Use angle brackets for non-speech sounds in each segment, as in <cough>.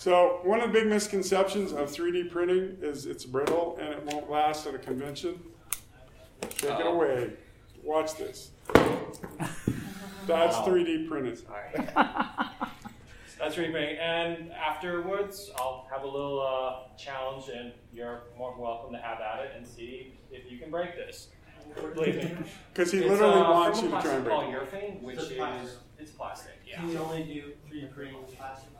So one of the big misconceptions of 3D printing is it's brittle and it won't last at a convention. Take it away. Watch this. <laughs> That's 3D printed. That's really great. And afterwards, I'll have a little uh, challenge, and you're more than welcome to have at it and see if you can break this. Believe me. Because he It's, literally uh, wants you to try and break plastic it. polyurethane, which It's is plastic. it's plastic. Yeah. Can you only do 3D printing with plastic?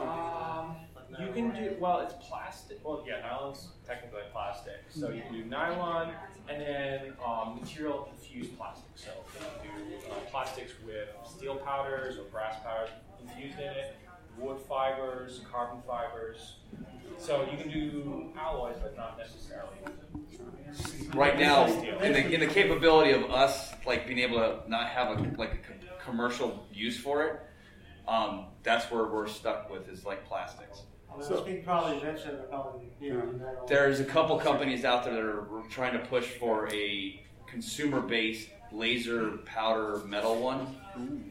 Um, you can do well. It's plastic. Well, yeah, nylon's technically plastic, so you can do nylon and then um, material infused plastic. So you can do uh, plastics with steel powders or brass powders infused in it, wood fibers, carbon fibers. So you can do alloys, but not necessarily. right now in the in the capability of us like being able to not have a like a co- commercial use for it um, that's where we're stuck with is like plastics. Well, I think probably eventually they'll probably be able to do that. there's a couple companies out there that are trying to push for a consumer based laser powder metal one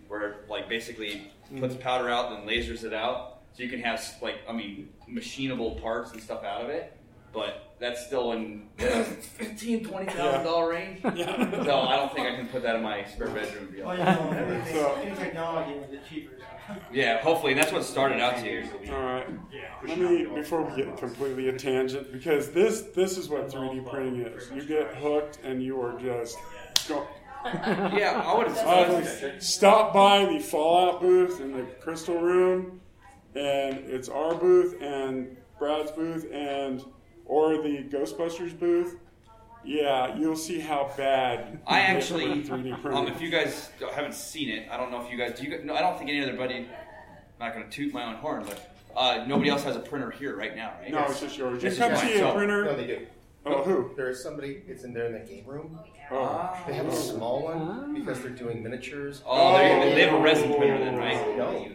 where like basically puts powder out and lasers it out. So you can have like i mean machinable parts and stuff out of it but that's still in the 15 20000 dollar range <laughs> Yeah. So I don't think I can put that in my spare bedroom. And be Well, you know, everything, So- any technology will get cheaper. so. <laughs> yeah, hopefully, and that's what it started out to. All right. Yeah. Let me before we get completely a tangent because this this is what 3D printing is. You get hooked and you are just go. <laughs> Yeah, I would Uh, have. stop by the Fallout booth in the Crystal Room, and it's our booth and Brad's booth and or the Ghostbusters booth. Yeah, you'll see how bad. I actually, um, if you guys haven't seen it, I don't know if you guys do. You, no, I don't think any other buddy. I'm not going to toot my own horn, but uh, nobody else has a printer here right now, right? no, it's just yours. You It's come see a so- printer. No, they do. Oh, who? There is somebody. It's in there in the game room. Oh. They have a small one because they're doing miniatures. Oh, they, they have a resin printer then, right? No,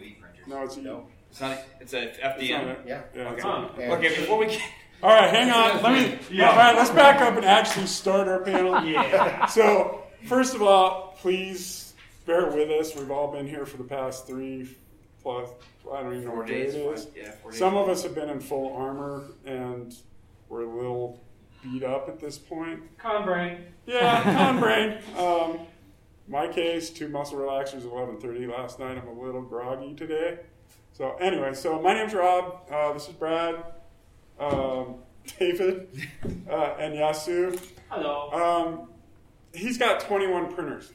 No, it's you. no. It's not. It's a It's not FDM. it. Yeah. Yeah, Okay. not it. Okay, before we get. All right, hang on. Let me. All right, let's back up and actually start our panel. <laughs> Yeah. So, first of all, please bear with us. We've all been here for the past three plus. I don't even know Four what day days. it is. Yeah, four days. Some of us have been in full armor and we're a little beat up at this point. Con brain. Yeah, con brain. Um, my case, two muscle relaxers, eleven thirty last night. I'm a little groggy today. So anyway, so my name's Rob. Uh, this is Brad, um, David, <laughs> uh, and Yasu. Hello. Um, he's got 21 printers.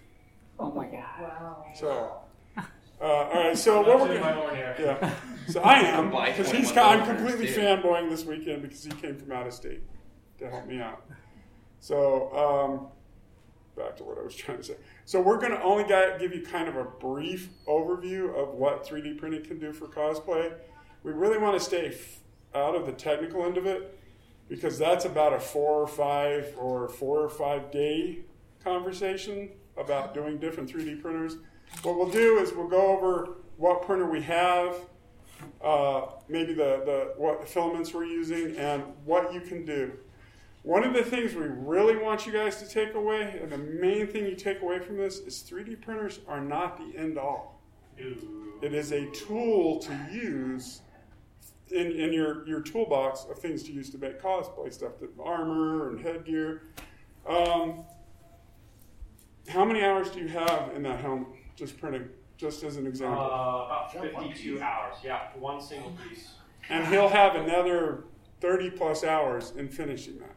Oh my god. Wow. So, uh, all right. So what we're gonna, yeah. So I <laughs> am because he's 21 got, I'm completely fanboying this weekend because he came from out of state to help me out. So um, back to what I was trying to say. So we're going to only got, give you kind of a brief overview of what 3D printing can do for cosplay. We really want to stay f- out of the technical end of it because that's about a four or five or four or five day conversation about doing different 3D printers. What we'll do is we'll go over what printer we have, uh, maybe the, the what filaments we're using, and what you can do. One of the things we really want you guys to take away, and the main thing you take away from this, is 3D printers are not the end all. It is a tool to use in, in your, your toolbox of things to use to make cosplay stuff, the armor and headgear. Um, how many hours do you have in that helmet? Just printing, just as an Uh, example. about 52 hours. Yeah, one single piece. and he'll have another 30 plus hours in finishing that.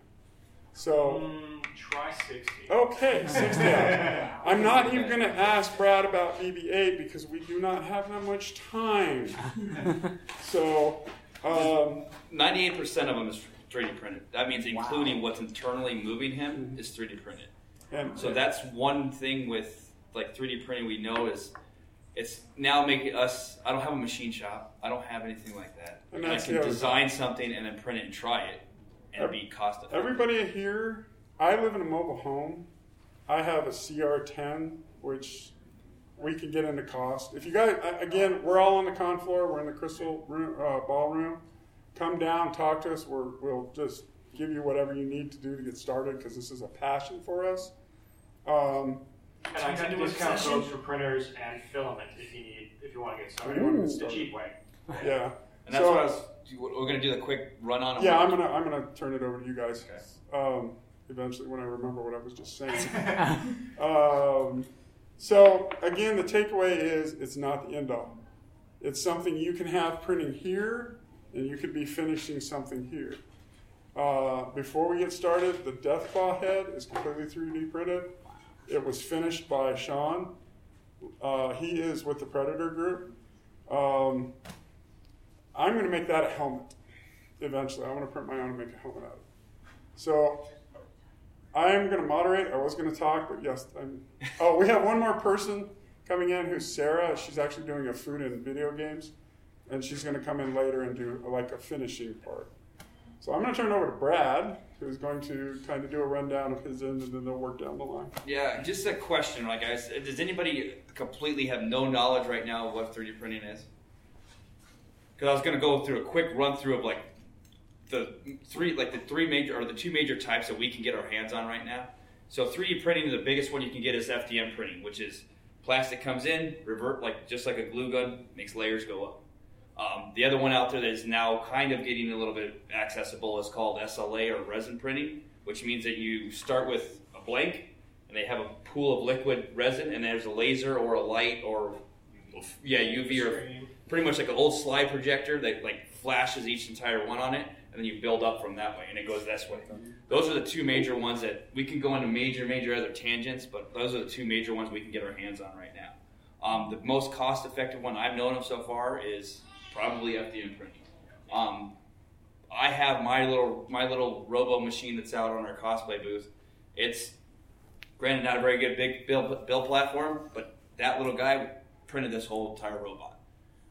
So, Mm, try 60. okay, 60 hours. <laughs> I'm not even going to ask Brad about BB-8 because we do not have that much time. <laughs> So, um, Ninety-eight percent of them is 3D printed. That means including what's internally moving him is 3D printed. So that's one thing with like 3D printing we know is it's now making us. I don't have a machine shop. I don't have anything like that. And I can design something and then print it and try it and be cost effective. Everybody here, I live in a mobile home. I have a CR10, which we can get into cost. If you guys, again, we're all on the con floor. We're in the crystal room, uh, ballroom. Come down, talk to us. We're, we'll just give you whatever you need to do to get started because this is a passion for us. Um, And I got discount codes for printers and filament if you need, if you want to get started. If you wanna get It's the cheap way. yeah. And that's So- what I was. We're gonna do the quick run on. Yeah, I'm gonna I'm gonna turn it over to you guys. Um, eventually, when I remember what I was just saying. <laughs> um, so again, the takeaway is it's not the end all. It's something you can have printing here, and you could be finishing something here. Uh, before we get started, the Death Deathclaw head is completely 3D printed. It was finished by Sean. Uh, he is with the Predator group. Um, I'm going to make that a helmet eventually. I want to print my own and make a helmet out of it. So I'm going to moderate. I was going to talk, but yes, I'm. Oh, we have one more person coming in who's Sarah. She's actually doing a food and video games, and she's going to come in later and do like a finishing part. So I'm going to turn it over to Brad, who's going to kind of do a rundown of his end, and then they'll work down the line. Yeah, just a question, like guys. Does anybody completely have no knowledge right now of what 3D printing is? Because I was going to go through a quick run through of like the three, like the three major or the two major types that we can get our hands on right now. So 3D printing, the biggest one you can get is FDM printing, which is plastic comes in, revert like just like a glue gun, makes layers go up. Um, the other one out there that is now kind of getting a little bit accessible is called SLA or resin printing, which means that you start with a blank and they have a pool of liquid resin and there's a laser or a light or yeah UV or pretty much like an old slide projector that like flashes each entire one on it and then you build up from that way and it goes this way. Those are the two major ones that we can go into major major other tangents, but those are the two major ones we can get our hands on right now. Um, the most cost effective one I've known of so far is probably FDM printing. Um, I have my little my little robo machine that's out on our cosplay booth. It's granted not a very good big build build platform, but that little guy printed this whole entire robot.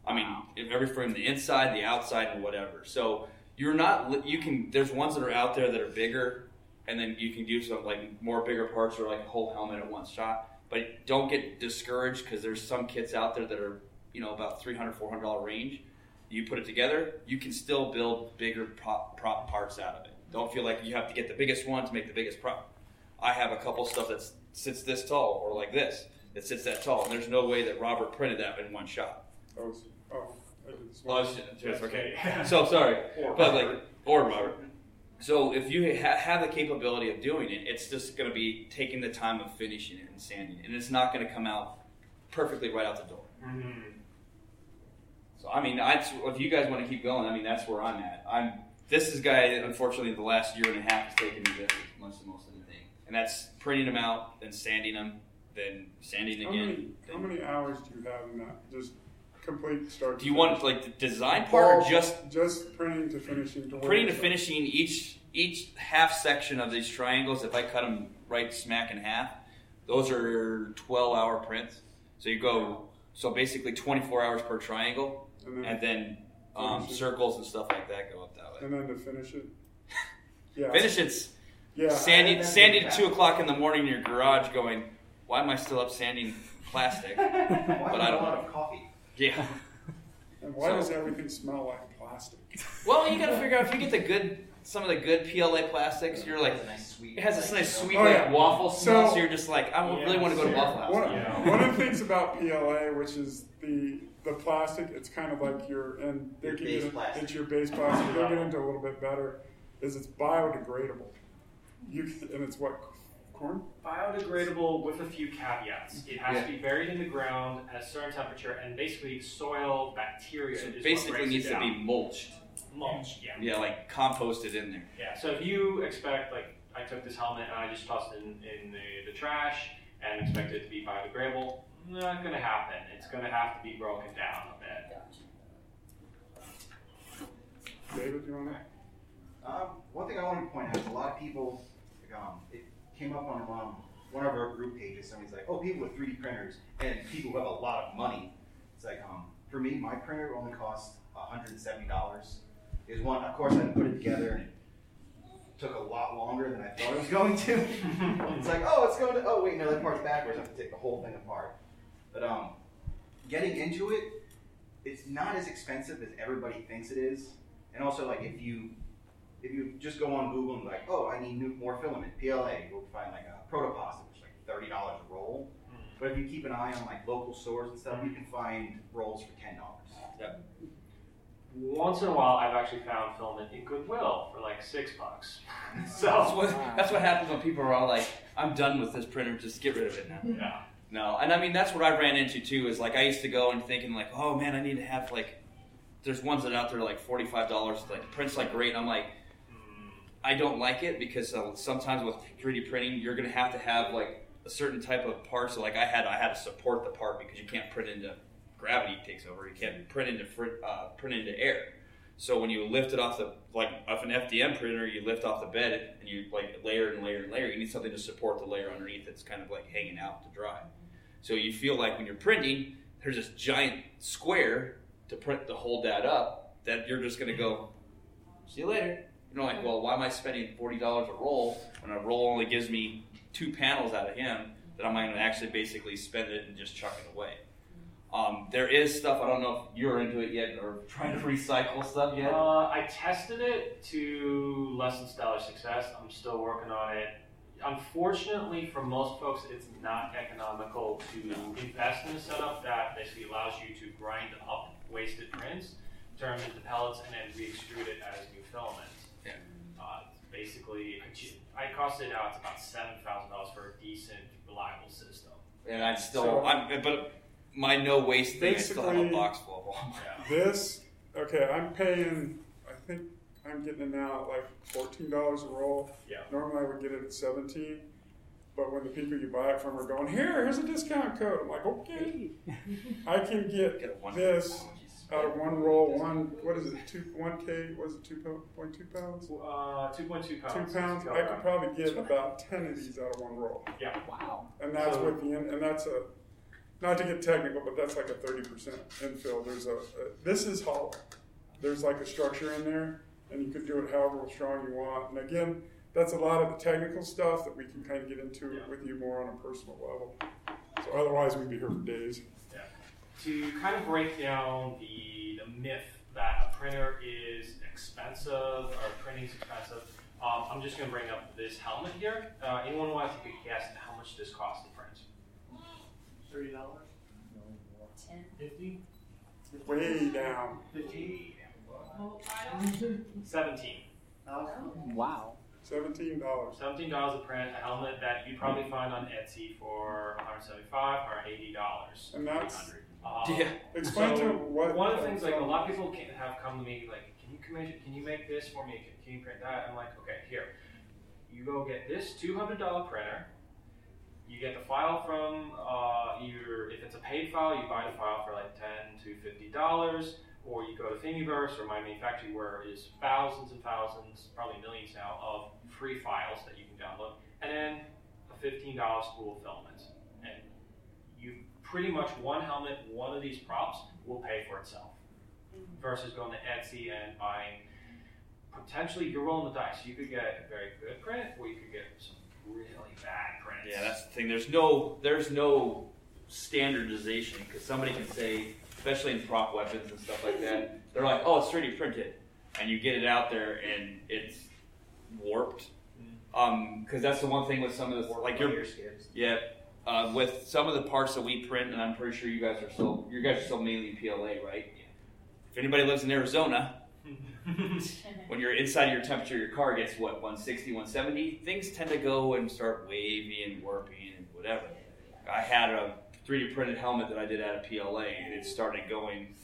I mean, every from the inside, the outside, and whatever. So you're not you can. There's ones that are out there that are bigger, and then you can do some like more bigger parts or like a whole helmet at one shot. But don't get discouraged because there's some kits out there that are you know about 300 400 dollar range you put it together, you can still build bigger prop, prop parts out of it. Don't feel like you have to get the biggest one to make the biggest prop. I have a couple stuff that sits this tall or like this that sits that tall, and there's no way that Robert printed that in one shot. Oh, oh, Oh, it's, it's okay. <laughs> So sorry, but like or Robert. So if you ha- have the capability of doing it, it's just going to be taking the time of finishing it and sanding it, and it's not going to come out perfectly right out the door. Mm-hmm. So I mean, I, if you guys want to keep going, I mean that's where I'm at. I'm this is guy. Unfortunately, the last year and a half has taken me this much as most anything, and that's printing them out, then sanding them, then sanding How again. many, how many hours do you have in that? Just complete start. Do you want like the design part, or just just printing to finishing? To printing to work? finishing each each half section of these triangles? If I cut them right smack in half, those are twelve hour prints. So you go so basically twenty four hours per triangle, and then, and then um, circles and stuff like that go up that way. and then to finish it. <laughs> Yeah. Finish it's Yeah. Sandy, Sandy at two o'clock in the morning in your garage, going, "Why am I still up sanding plastic?" Why <laughs> But I don't- lot of coffee? Yeah. And why So- does everything smell like plastic? Well, you got to figure out if you get the good some of the good PLA plastics, you're like, It has a nice sweet. it has this nice sweet Oh, like yeah. waffle smell. So- So, you're just like, I would really want to go to Waffle House. One, Yeah. one of the things about PLA, which is the the plastic, it's kind of like your and they Your can base get it- plastic. it's your base plastic. They'll get into a little bit better. Is it's biodegradable. You and it's what corn? Biodegradable with a few caveats. It has Yeah. to be buried in the ground at a certain temperature, and basically soil bacteria So is basically breaks needs it to be mulched. mulched. Yeah. Yeah, like composted in there. Yeah. So if you expect, like, I took this helmet and I just tossed it in, in the, the trash and expect it to be biodegradable, not going to happen. It's going to have to be broken down a bit. David, do you want to? Um, one thing I wanted to point out is a lot of people, like, um, it came up on um, one of our group pages. Somebody's like, "Oh, people with 3D printers and people who have a lot of money." It's like, um, for me, my printer only cost 170 dollars. Is one, of course, I put it together and it took a lot longer than I thought it was <laughs> going to. it's like, oh, it's going to. Oh, wait, no, that part's backwards. I have to take the whole thing apart. But um, getting into it, it's not as expensive as everybody thinks it is. And also, like, if you if you just go on Google and be like, oh, I need new, more filament, PLA, you'll find like a protopasta, which is like thirty dollars a roll. Hmm. But if you keep an eye on like local stores and stuff, you can find rolls for ten dollars. Yep. Once in a while, I've actually found filament in Goodwill for like six bucks. <laughs> That's so, what that's what happens when people are all like, "I'm done with this printer. Just get rid of it now." yeah. No, and I mean that's what I ran into too. Is like I used to go and thinking like, "Oh man, I need to have like." There's ones that are out there like forty five dollars. Like the print's like great. And I'm like, I don't like it because uh, sometimes with 3D printing, you're gonna have to have like a certain type of part. So like I had, I had to support the part because you can't print into gravity takes over. You can't print into uh, print into air. So when you lift it off the like off an FDM printer, you lift off the bed and you like layer and layer and layer. You need something to support the layer underneath that's kind of like hanging out to dry. So you feel like when you're printing, there's this giant square to print to hold that up that you're just gonna go, see you later. You know, like, well, why am I spending forty dollars a roll when a roll only gives me two panels out of him? That I'm going to actually basically spend it and just chuck it away. Um, there is stuff I don't know if you're into it yet or trying to recycle stuff yet. Uh, I tested it to less than stellar success. I'm still working on it. Unfortunately, for most folks, it's not economical to invest in a setup that basically allows you to grind up wasted prints, turn them into pellets, and then re-extrude it as new filament. Yeah. Uh, basically, I costed out it's about seven thousand dollars for a decent, reliable system. and I still, So- I'm, but my no waste thing, I still have a box full of them. <laughs> Yeah. This okay, I'm paying. I think I'm getting it now at like fourteen dollars a roll. Yeah. Normally I would get it at seventeen, but when the people you buy it from are going, here, here's a discount code. I'm like, okay, <laughs> I can get Get one this Jesus. Out of one roll. One what is it? Two one k? Was it two point two pounds? Uh, 2.2 pounds. Two pounds. I could probably get about ten of these out of one roll, Yeah. Wow. and that's So- with the and that's a. Not to get technical, but that's like a thirty percent infill. There's a, a this is hollow. There's like a structure in there, and you could do it however strong you want. And again, that's a lot of the technical stuff that we can kind of get into Yeah. with you more on a personal level. So otherwise, we'd be here for days. To kind of break down the, the myth that a printer is expensive or printing is expensive, um, I'm just going to bring up this helmet here. Uh, anyone want to take a guess at how much this costs to print? Thirty dollars? Ten. Fifty. Way down. Fifty? <laughs> 17. Wow. Seventeen dollars. $17 a print, a helmet that you'd probably find on Etsy for 175 or $80. And that's Um, Yeah. explain so to what one of the things like a lot of people can have come to me like, can you commission, can you make this for me? Can, can you print that? I'm like, okay, here. You go get this $200 printer. You get the file from uh, either if it's a paid file, you buy the file for like ten to fifty dollars, or you go to Thingiverse or My Mini Factory where is thousands and thousands, probably millions now, of free files that you can download, and then a fifteen dollar spool of filament, and you pretty much one helmet, one of these props will pay for itself, versus going to Etsy and buying. Potentially, you're rolling the dice. You could get a very good print, or you could get some really bad prints. Yeah, that's the thing. There's no there's no standardization because somebody can say, especially in prop weapons and stuff like that, <laughs> they're like, oh, it's 3D printed, and you get it out there and it's warped. Um, because that's the one thing with some of the like your layer skips. yeah, uh, with some of the parts that we print, and I'm pretty sure you guys are still you guys are still mainly PLA, right? If anybody lives in Arizona, <laughs> when you're inside your temperature, your car gets what 160, 170. Things tend to go and start wavy and warping and whatever. I had a 3D printed helmet that I did out of PLA, and it started going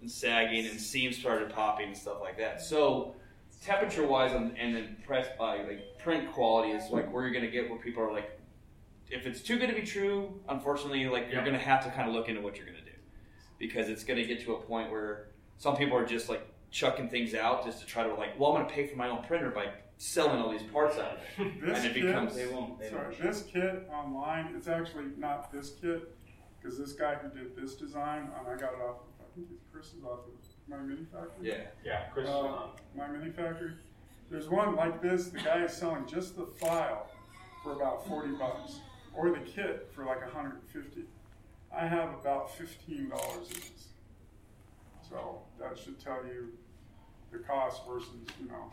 and sagging, and seams started popping and stuff like that. So temperature wise and, and then press by like print quality is like where you're gonna get where people are like if it's too good to be true unfortunately like you're Yeah. gonna have to kind of look into what you're gonna do because it's gonna get to a point where some people are just like chucking things out just to try to like well i'm gonna pay for my own printer by selling all these parts out of it <laughs> This and it kit, becomes They won't. They sorry, won't. this kit online, it's actually not this kit, because this guy who did this design, and I got it off, I think it's Chris's off of My Mini Factory. yeah Yeah, Chris. Uh, um, My Mini Factory. There's one like this, the guy is selling just the file for about forty bucks, or the kit for like 150 I have about $15 in this. So that should tell you the cost versus, you know,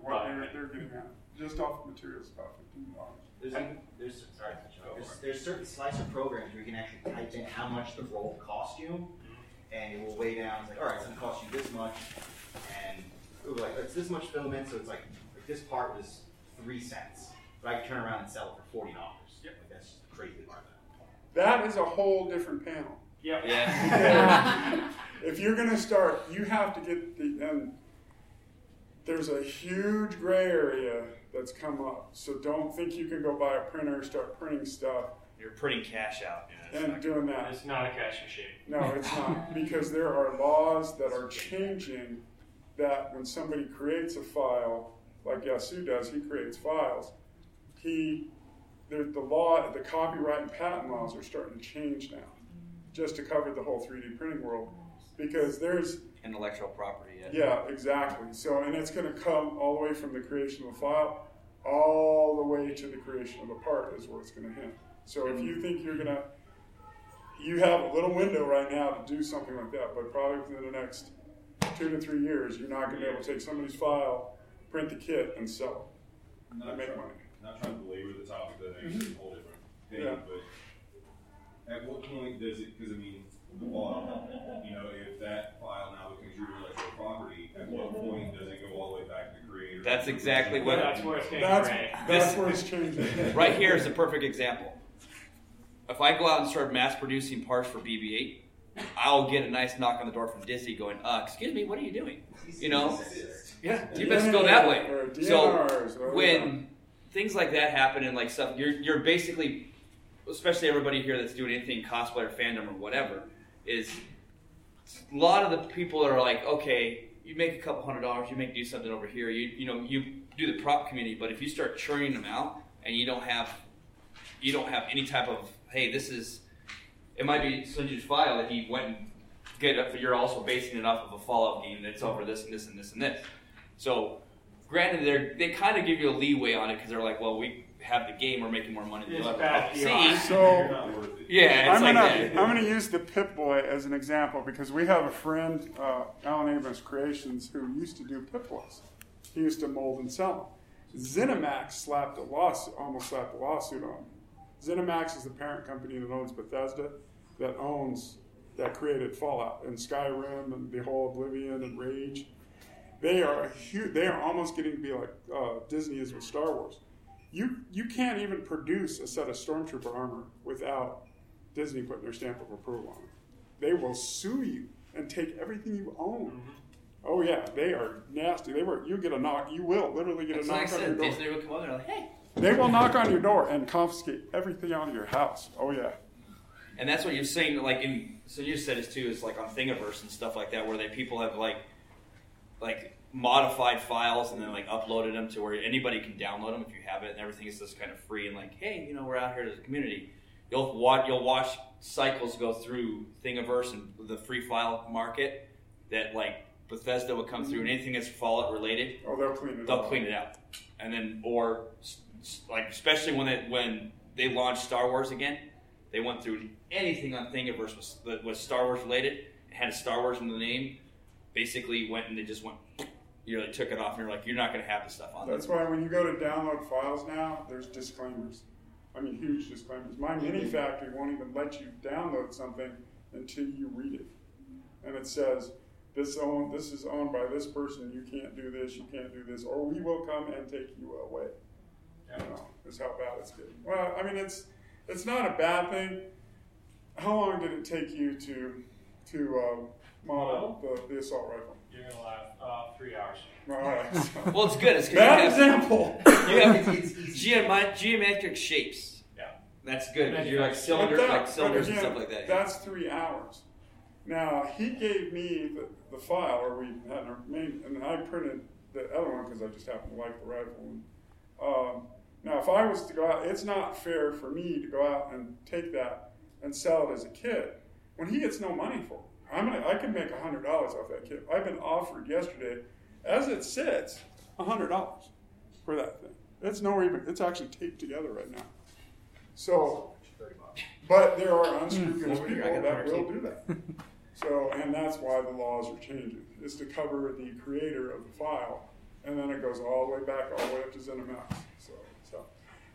what right. they're, they're getting at. Just off of materials, about $15. There's, there's, sorry, there's, there's certain slicer programs where you can actually type in how much the roll cost you, mm-hmm. and it will weigh down. It's like, all right, it's going to cost you this much, and it like, it's this much filament, so it's like, like this part was three cents, but I can turn around and sell it for $40 treated by that. That is a whole different panel. Yep. Yeah. <laughs> if you're going to start, you have to get the. And there's a huge gray area that's come up. So don't think you can go buy a printer, start printing stuff. You're printing cash out. Yeah, and doing that. It's not a cash machine. No, it's not. because there are laws that are changing that when somebody creates a file, like Yasu does, he creates files, he the, the law, the copyright and patent laws are starting to change now, just to cover the whole 3D printing world. Because there's, intellectual property yeah. yeah, exactly. So, and it's going to come all the way from the creation of a file all the way to the creation of a part is where it's going to hit. So, if you think you're going to, you have a little window right now to do something like that, but probably within the next two to three years, you're not going to be able to take somebody's file, print the kit, and sell it Not and make money. Not trying to belabor the topic, that I think is a whole different thing, Yeah. but at what point does it, because I mean, the law, you know, if that file now becomes your intellectual property, at what point does it go all the way back to the creator? That's exactly what- That's where it's getting That's, gray. that's This- where it's changing. <laughs> right here is a perfect example. If I go out and start mass producing parts for BB-8, I'll get a nice knock on the door from Disney going, uh, "Excuse me, what are you doing?" You know, yeah, you best go that way. So DNRs, or- when things like that happen and like stuff, you're you're basically, especially everybody here that's doing anything cosplay or fandom or whatever, is a lot of the people that are like, okay, you make a couple hundred dollars, you make do something over here, you you know you do the prop community, but if you start churning them out and you don't have you don't have any type of hey, this is it might be Sunju's file that he went and get it, but you're also basing it off of a Fallout game that's over this and this and this and this. So, granted, they they kind of give you a leeway on it because they're like, well, we have the game, we're making more money than It's the bad See, So- You're not worth it. yeah, I'm like gonna that. I'm gonna use the Pip Boy as an example because we have a friend, uh, Alan Abrams Creations, who used to do Pip Boys. He used to mold and sell them. ZeniMax slapped a lawsuit, almost slapped a lawsuit on him. ZeniMax is the parent company that owns Bethesda, that owns that created Fallout and Skyrim and the whole Oblivion and Rage. They are huge. They are almost getting to be like uh, Disney is with Star Wars. You you can't even produce a set of stormtrooper armor without Disney putting their stamp of approval on it. They will sue you and take everything you own. Oh yeah, they are nasty. They were. You get a knock. You will literally get It's a like knock on your said, door. Disney will come on there like, hey. They will knock on your door and confiscate everything out of your house. Oh yeah. And that's what you're saying, like in so you said this too, is like on Thingiverse and stuff like that, where they people have like like modified files and then like uploaded them to where anybody can download them if you have it, and everything is just kind of free and like, hey, you know, we're out here as a community. You'll watch you'll watch cycles go through Thingiverse and the free file market that like Bethesda will come through and mm-hmm. anything that's Fallout related, Oh, they'll clean it. they'll up. clean it out, and then or like especially when they when they launched Star Wars again, they went through anything on Thingiverse was, that was Star Wars related, it had a Star Wars in the name, basically went and they just went you really took it off, and you're like, you're not going to have this stuff on That's there. why when you go to download files now, there's disclaimers. I mean, huge disclaimers. My Mini Factory won't even let you download something until you read it, and it says this own this is owned by this person. You can't do this. You can't do this, or we will come and take you away. You know, is how bad it's getting. Well, I mean, it's it's not a bad thing. How long did it take you to to uh, model the, the assault rifle? You're gonna laugh. Uh, three hours. All right. <laughs> Well, it's good. It's 'cause Bad you have, example. You have geomet- geometric shapes. Yeah. That's good because you're like cylinders, But that- like cylinders but and again, stuff like that. That's three hours. Now he gave me the, the file, or we had our main, and I printed the other one because I just happened to like the rifle. And, um, now, if I was to go out, it's not fair for me to go out and take that and sell it as a kit when he gets no money for it. I'm gonna, I could make hundred dollars off that kit. I've been offered yesterday, as it sits, hundred dollars for that thing. It's no even. It's actually taped together right now. So, but there are unscrupulous Hmm. people <laughs> that will do that. So, and that's why the laws are changing, is to cover the creator of the file, and then it goes all the way back, all the way up to ZeniMax. So, so,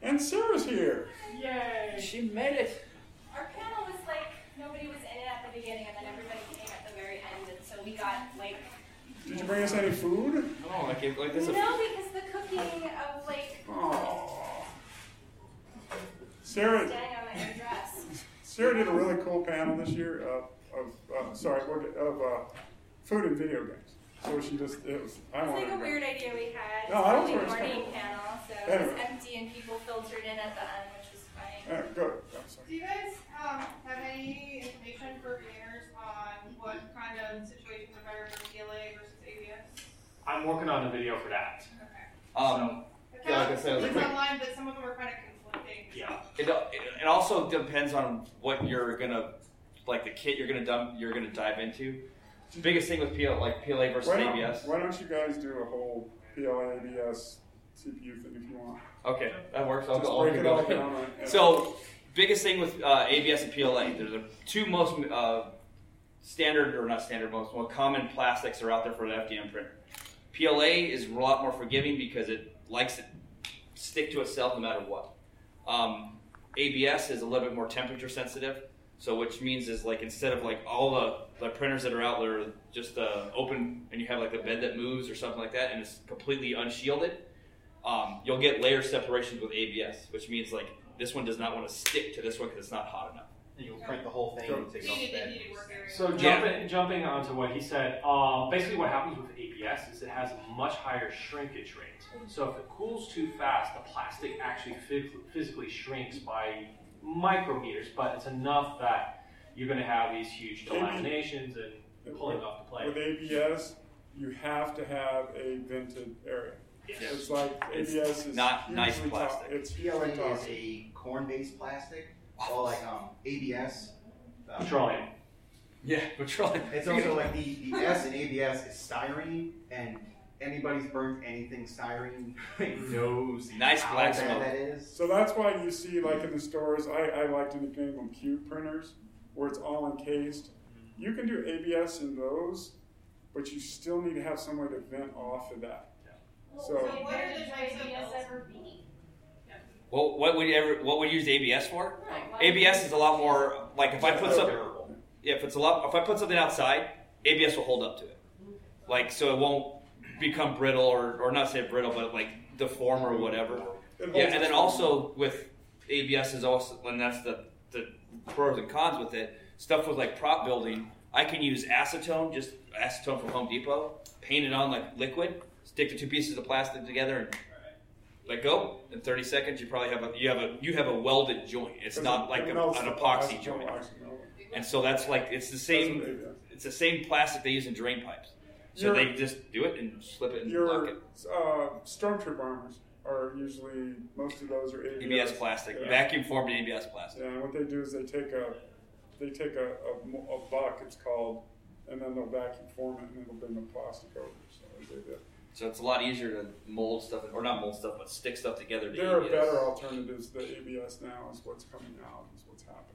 and Sarah's here. Yay! She made it. Our panel was like, nobody was in it at the beginning, and then everybody came at the very end, and so we got like. Did you bring us any food? Oh, like, it- like this. No, because the cooking of like Oh. Sarah, staying on my dress. <laughs> Sarah did a really cool panel this year of, of uh, sorry, of uh, food and video games. So she just, it was, I It's like a weird idea we had. No, I was Early morning coming panel, so it was empty and people filtered in at the end, which was funny. Uh, good. I'm sorry. Do you guys um, have any information for beginners on what kind of situations are better for PLA versus ABS? I'm working on a video for that. Um, I Yeah, like I said, it was links quick. online, but some of them are kind of conflicting. Yeah. It, it, it also depends on what you're gonna like the kit you're gonna dump you're gonna dive into. The biggest thing with PL like PLA versus Why don't, ABS. why don't you guys do a whole PLA ABS CPU thing if you want? Okay, that works. I'll Just go. I'll break it go. all down, right? <laughs> Yeah. So, biggest thing with uh, ABS and PLA, there's the two most uh, standard or not standard, most more common plastics are out there for the FDM printer. PLA is a lot more forgiving because it likes to stick to itself no matter what. Um, ABS is a little bit more temperature sensitive, so which means is like instead of like all the, the printers that are out there just uh, open and you have like a bed that moves or something like that and it's completely unshielded, um, you'll get layer separations with ABS, which means like this one does not want to stick to this one because it's not hot enough. You'll print the whole thing and take it off the bed. So jumping, jumping onto what he said, um, basically what happens with ABS is it has a much higher shrinkage rate. So if it cools too fast, the plastic actually phys- physically shrinks by micrometers, but it's enough that you're going to have these huge delaminations and pulling off the plate. With ABS, you have to have a vented area. Yes. It's like It's ABS is not nice hugely to- plastic. it's PLA hugely is toxic. a corn-based plastic, while like um, ABS. um, Petroleum. Yeah, petroleum. It's also like the, the S in ABS is styrene, and anybody's burnt anything styrene knows Nice how black bad smoke. that is. So that's why you see, like in the stores, I, I like to nickname them cube printers, where it's all encased. You can do ABS in those, but you still need to have some way to vent off of that. So, what are the types of ABS bills? ever be? Well, what would you ever what would you use ABS for? Like, why- ABS is a lot more like if I put some yeah, if it's a lot if I put something outside, ABS will hold up to it. Like so it won't become brittle or, or not say brittle, but like deform or whatever. Yeah, and then also with ABS is also and that's the the pros and cons with it. Stuff with like prop building, I can use acetone, just acetone from Home Depot, paint it on like liquid, stick the two pieces of plastic together and let go. In 30 seconds, you probably have a you have a you have a welded joint. It's not like a, an epoxy joint. And so that's like it's the same. It's the same plastic they use in drain pipes. So Your- they just do it and slip it and Your lock it. uh, stormtrooper armors are usually most of those are ABS, ABS plastic, Yeah. vacuum formed ABS plastic. Yeah, and what they do is they take a they take a, a, a buck, it's called, and then they'll vacuum form it and it'll bring the plastic over. So they do. So it's a lot easier to mold stuff, or not mold stuff, but stick stuff together. To There are better alternatives. The ABS now is what's coming out. Is what's happening.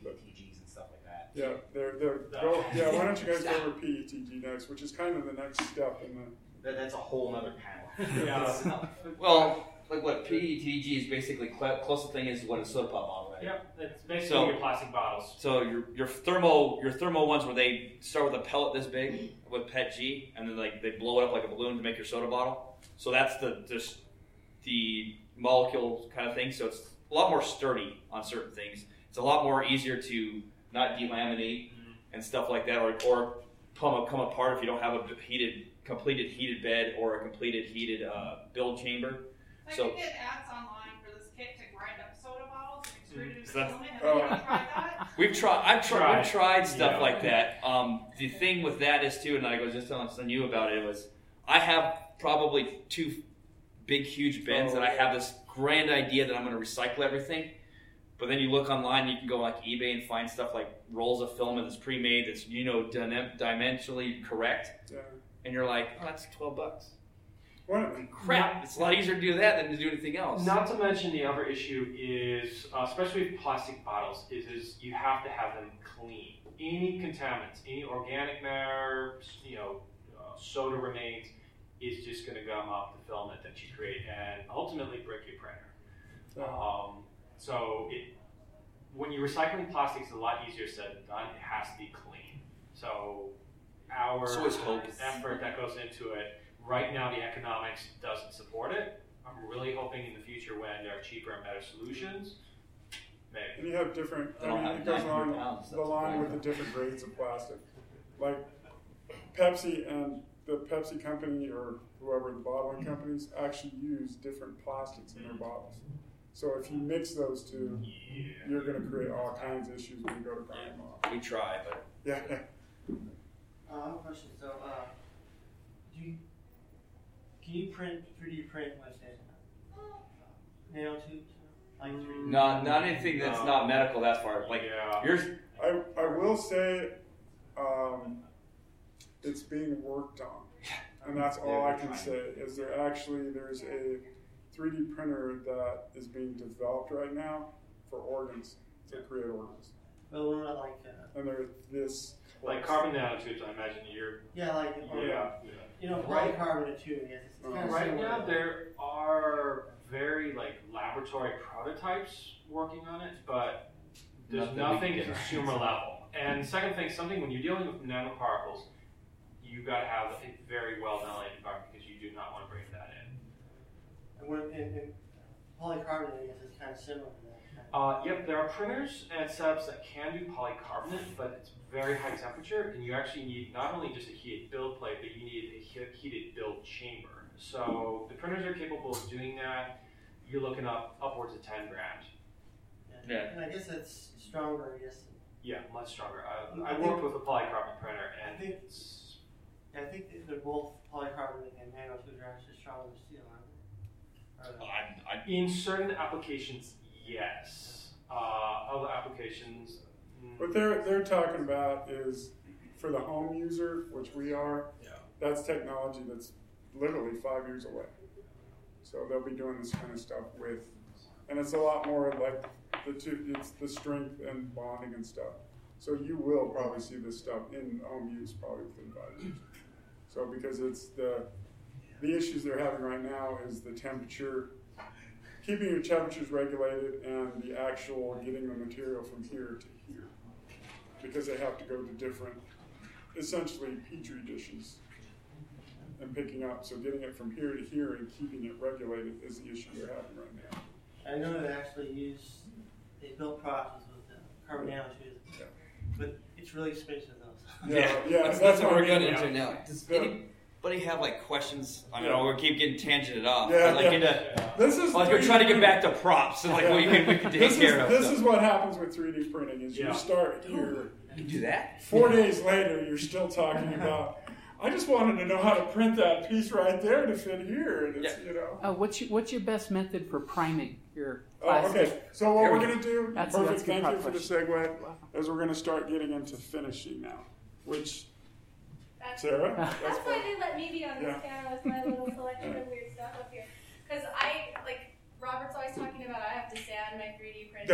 The PETGs and stuff like that. Yeah, they're they're go, yeah. Why don't you guys go <laughs> over PETG next, which is kind of the next step in the that, that's a whole other panel. <laughs> Yeah. Well, like what PETG is basically cl- closest thing is what a soda pop bottle, right? Yep, it's basically So- your plastic bottles. So your your thermo your thermo ones where they start with a pellet this big with PET G and then like they blow it up like a balloon to make your soda bottle. So that's the just the molecule kind of thing. So it's a lot more sturdy on certain things. It's a lot more easier to not delaminate and stuff like that, or or come come apart if you don't have a heated completed heated bed or a completed heated uh, build chamber. I So can get ads online for this kit to grind up soda bottles and extrude it into So that's- filament. Have Oh. you tried that? We've tried. I've tried. We've Tried. tried stuff Yeah. like that. Um, the thing with that is too, and I was just telling telling you about it. Was I have probably two big, huge bins, and I have this grand idea that I'm going to recycle everything. But then you look online, you can go like eBay and find stuff like rolls of filament that's pre-made, that's you know dyna- dimensionally correct, Yeah. and you're like, oh, that's twelve bucks. One, Crap! It's a lot easier to do that than to do anything else. Not to mention the other issue is, uh, especially with plastic bottles, is, is you have to have them clean. Any contaminants, any organic matter, you know, uh, soda remains, is just going to gum up the filament that you create and ultimately break your printer. Um, so it, when you're recycling plastics, it's a lot easier said than done. It has to be clean. So our It's always hope. effort that goes into it, right now the economics doesn't support it. I'm really hoping in the future when there are cheaper and better solutions, maybe. and you have different. I mean, it goes 900 on pounds, the line with the different grades of plastic. Like Pepsi and the Pepsi company or whoever the bottling companies actually use different plastics in their bottles. So if you mix those two, you're going to create all kinds of issues when you go to grind them off. We try, but Yeah. Uh, I have a question. So, uh, do you, can you print, 3D print, what's that? Nanotubes? Like 3D? not not anything that's No. not medical. that far. Like yeah. yours. I, I will say um, it's being worked on. And that's all I can say is there actually there's a 3D printer that is being developed right now for organs to create organs. Well, we're not like, uh, And they're this Like close. carbon nanotubes, I imagine you're. yeah, like, Yeah. You know, Right. polycarbonate too, I guess. It's kind of Right similar. now, there are very like laboratory prototypes working on it, but there's Nothing we nothing can get. consumer level. And second thing, something when you're dealing with nanoparticles, you got to have a very well ventilated environment because you do not want to break that in. And, when, and, and polycarbonate, I guess, is kind of similar to that. Uh, yep, there are printers and setups that can do polycarbonate, but it's very high temperature, and you actually need not only just a heated build plate, but you need a he- heated build chamber. So the printers are capable of doing that. You're looking up upwards of ten grand. Yeah. And I guess that's stronger, I guess. Yeah, much stronger. I, I I think- worked with a polycarbonate printer, and I think- it's I think they're both polycarbonate and nanotubes are actually stronger than steel, aren't they? Or, uh, I, I, in certain applications, yes. Uh, other applications, What they're they're talking about is for the home user, which we are. Yeah. That's technology that's literally five years away. So they'll be doing this kind of stuff with, and it's a lot more like the two. It's the strength and bonding and stuff. So you will probably see this stuff in home use probably within five years. So because it's the the issues they're having right now is the temperature, keeping your temperatures regulated, and the actual getting the material from here to here, because they have to go to different, essentially petri dishes, and picking up. So getting it from here to here and keeping it regulated is the issue they're having right now. I know they actually use, they built products with the carbon nanotubes, Yeah. but it's really expensive though. Yeah, <laughs> yeah, that's, that's what what we're getting into now. Does Yeah. anybody have like questions? I mean, Yeah. we keep getting tangented off. Yeah, but, like yeah. <laughs> into, This is like we're trying to get back to props and like what you can, we can take this care is, of. This so. is what happens with 3D printing: is Yeah. you start here. you do that. Four days later, you're still talking about. I just wanted to know how to print that piece right there to fit here, and it's you know. Uh, what's your, what's your best method for priming your Oh, plastic? okay. So what Here we're we going to do, That's- perfect. that's a good thank you for the segue. Wow. Is we're going to start getting into finishing now, which That's, Sarah, that's that's why they let me be on this Yeah. panel with my little <laughs> selection of weird stuff up here. Because I, like, Robert's always talking about I have to sand my 3D print.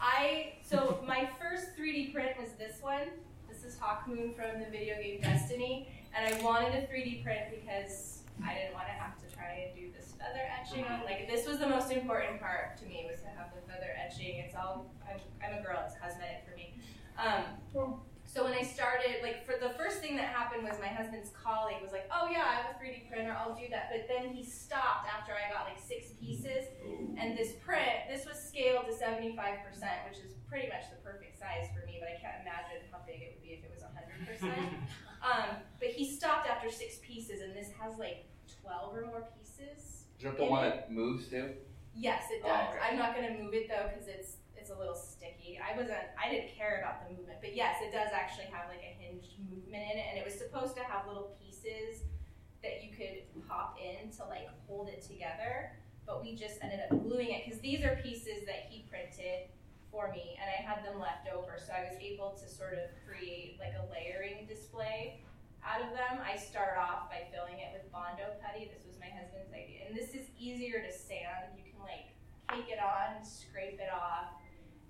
I, so my first 3D print was this one, This is Hawkmoon from the video game Destiny, and I wanted a 3D print because I didn't want to have to try and do this feather etching on. Like this was the most important part to me was to have the feather etching. It's all I'm, I'm a girl. It's cosmetic for me. Um, so when I started, like for the first thing that happened was my husband's colleague was like, "Oh yeah, I have a 3D printer. I'll do that." But then he stopped after I got like six pieces, and this print, this was scaled to 75%, which is pretty much the perfect size for me. But I can't imagine how big it would be if it was 100%. <laughs> um, but he stopped after six pieces, and this has like 12 or more pieces. Is that the one it. that moves too? Yes, it Oh, does. okay. I'm not going to move it though because it's it's a little sticky. I wasn't. I didn't care about the movement, but yes, it does actually have like a hinged movement in it, and it was supposed to have little pieces that you could pop in to like hold it together. But we just ended up gluing it because these are pieces that he printed for me, and I had them left over, so I was able to sort of create like a layering display out of them. I start off by filling it with Bondo putty. This was my husband's idea, and this is easier to sand. You can like cake it on, scrape it off,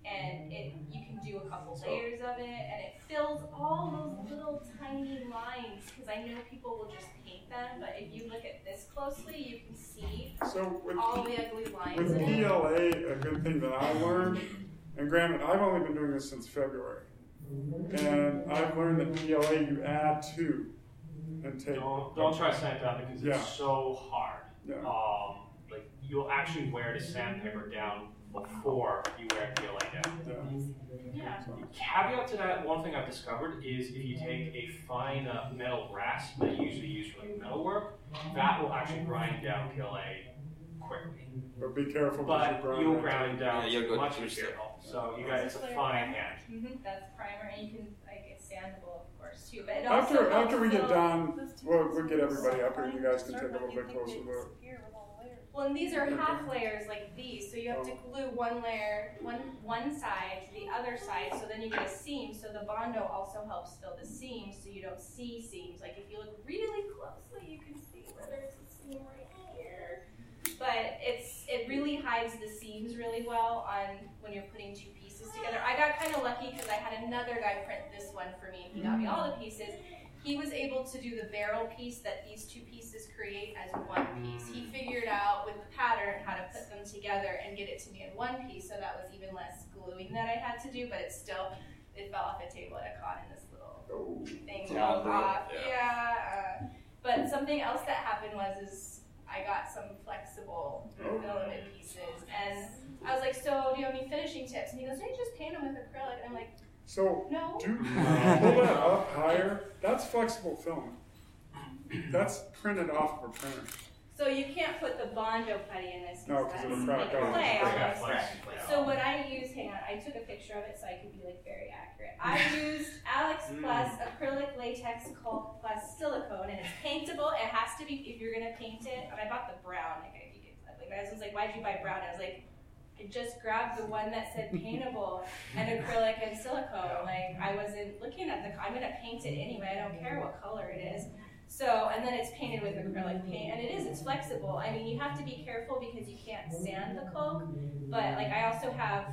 and it you can do a couple layers of it, and it fills all those little tiny lines. Because I know people will just paint them, but if you look at this closely, you can see So with, all the ugly lines with in it. PLA, a good thing that I learned, and granted, I've only been doing this since February, and I've learned that PLA you add to and take. Don't, don't try sandpaper because Yeah. it's so hard. Yeah. Um, like you'll actually wear the sandpaper down before you wear PLA down. Yeah. Caveat to that, one thing I've discovered is if you take a fine uh, metal rasp that you usually use for like metal work, that will actually grind down PLA quickly. But be careful because But you grind you'll it grind down Yeah, you'll go much through material. So you guys, it's a Clear fine primer. hand. Mhm, That's primer, and you can like it's sandable, of course, too. But After after we get done, we'll, we'll get everybody up here. You guys can take a little bit closer look. Well, and these are half layers like these, so you have to glue one layer, one one side to the other side, so then you get a seam. So the bondo also helps fill the seams, so you don't see seams. Like if you look really closely, you can see where there's a seam right here. But it's it really hides the seams really well on when you're putting two pieces together. I got kind of lucky because I had another guy print this one for me. And he got me all the pieces. He was able to do the barrel piece that these two pieces create as one piece. He figured out with the pattern how to put them together and get it to me in one piece, so that was even less gluing that I had to do, but it still it fell off the table and it caught in this little thing Yeah, fell off. yeah. Yeah. uh, but something else that happened was is I got some flexible filament pieces and I was like, so do you have any finishing tips? And he goes, hey, just paint them with acrylic. And I'm like, So no. do <laughs> pull that up higher. That's flexible film. That's printed off of a printer. So you can't put the Bondo putty in this No, 'cause that's it'll like crack off. clay Crack almost. off, Right. So what I use, hang on, I took a picture of it so I could be like very accurate. I <laughs> used Alex Mm. Plus acrylic latex Caulk plus silicone, and it's paintable. It has to be if you're gonna paint it. And I bought the brown. Like I think it's like my husband's like, why'd you buy brown? I was like. I just grabbed the one that said paintable and acrylic and silicone. Like I wasn't looking at the. I'm gonna paint it anyway. I don't care what color it is. So, and then it's painted with acrylic paint, and it is, it's flexible. I mean, you have to be careful because you can't sand the caulk. but like I also have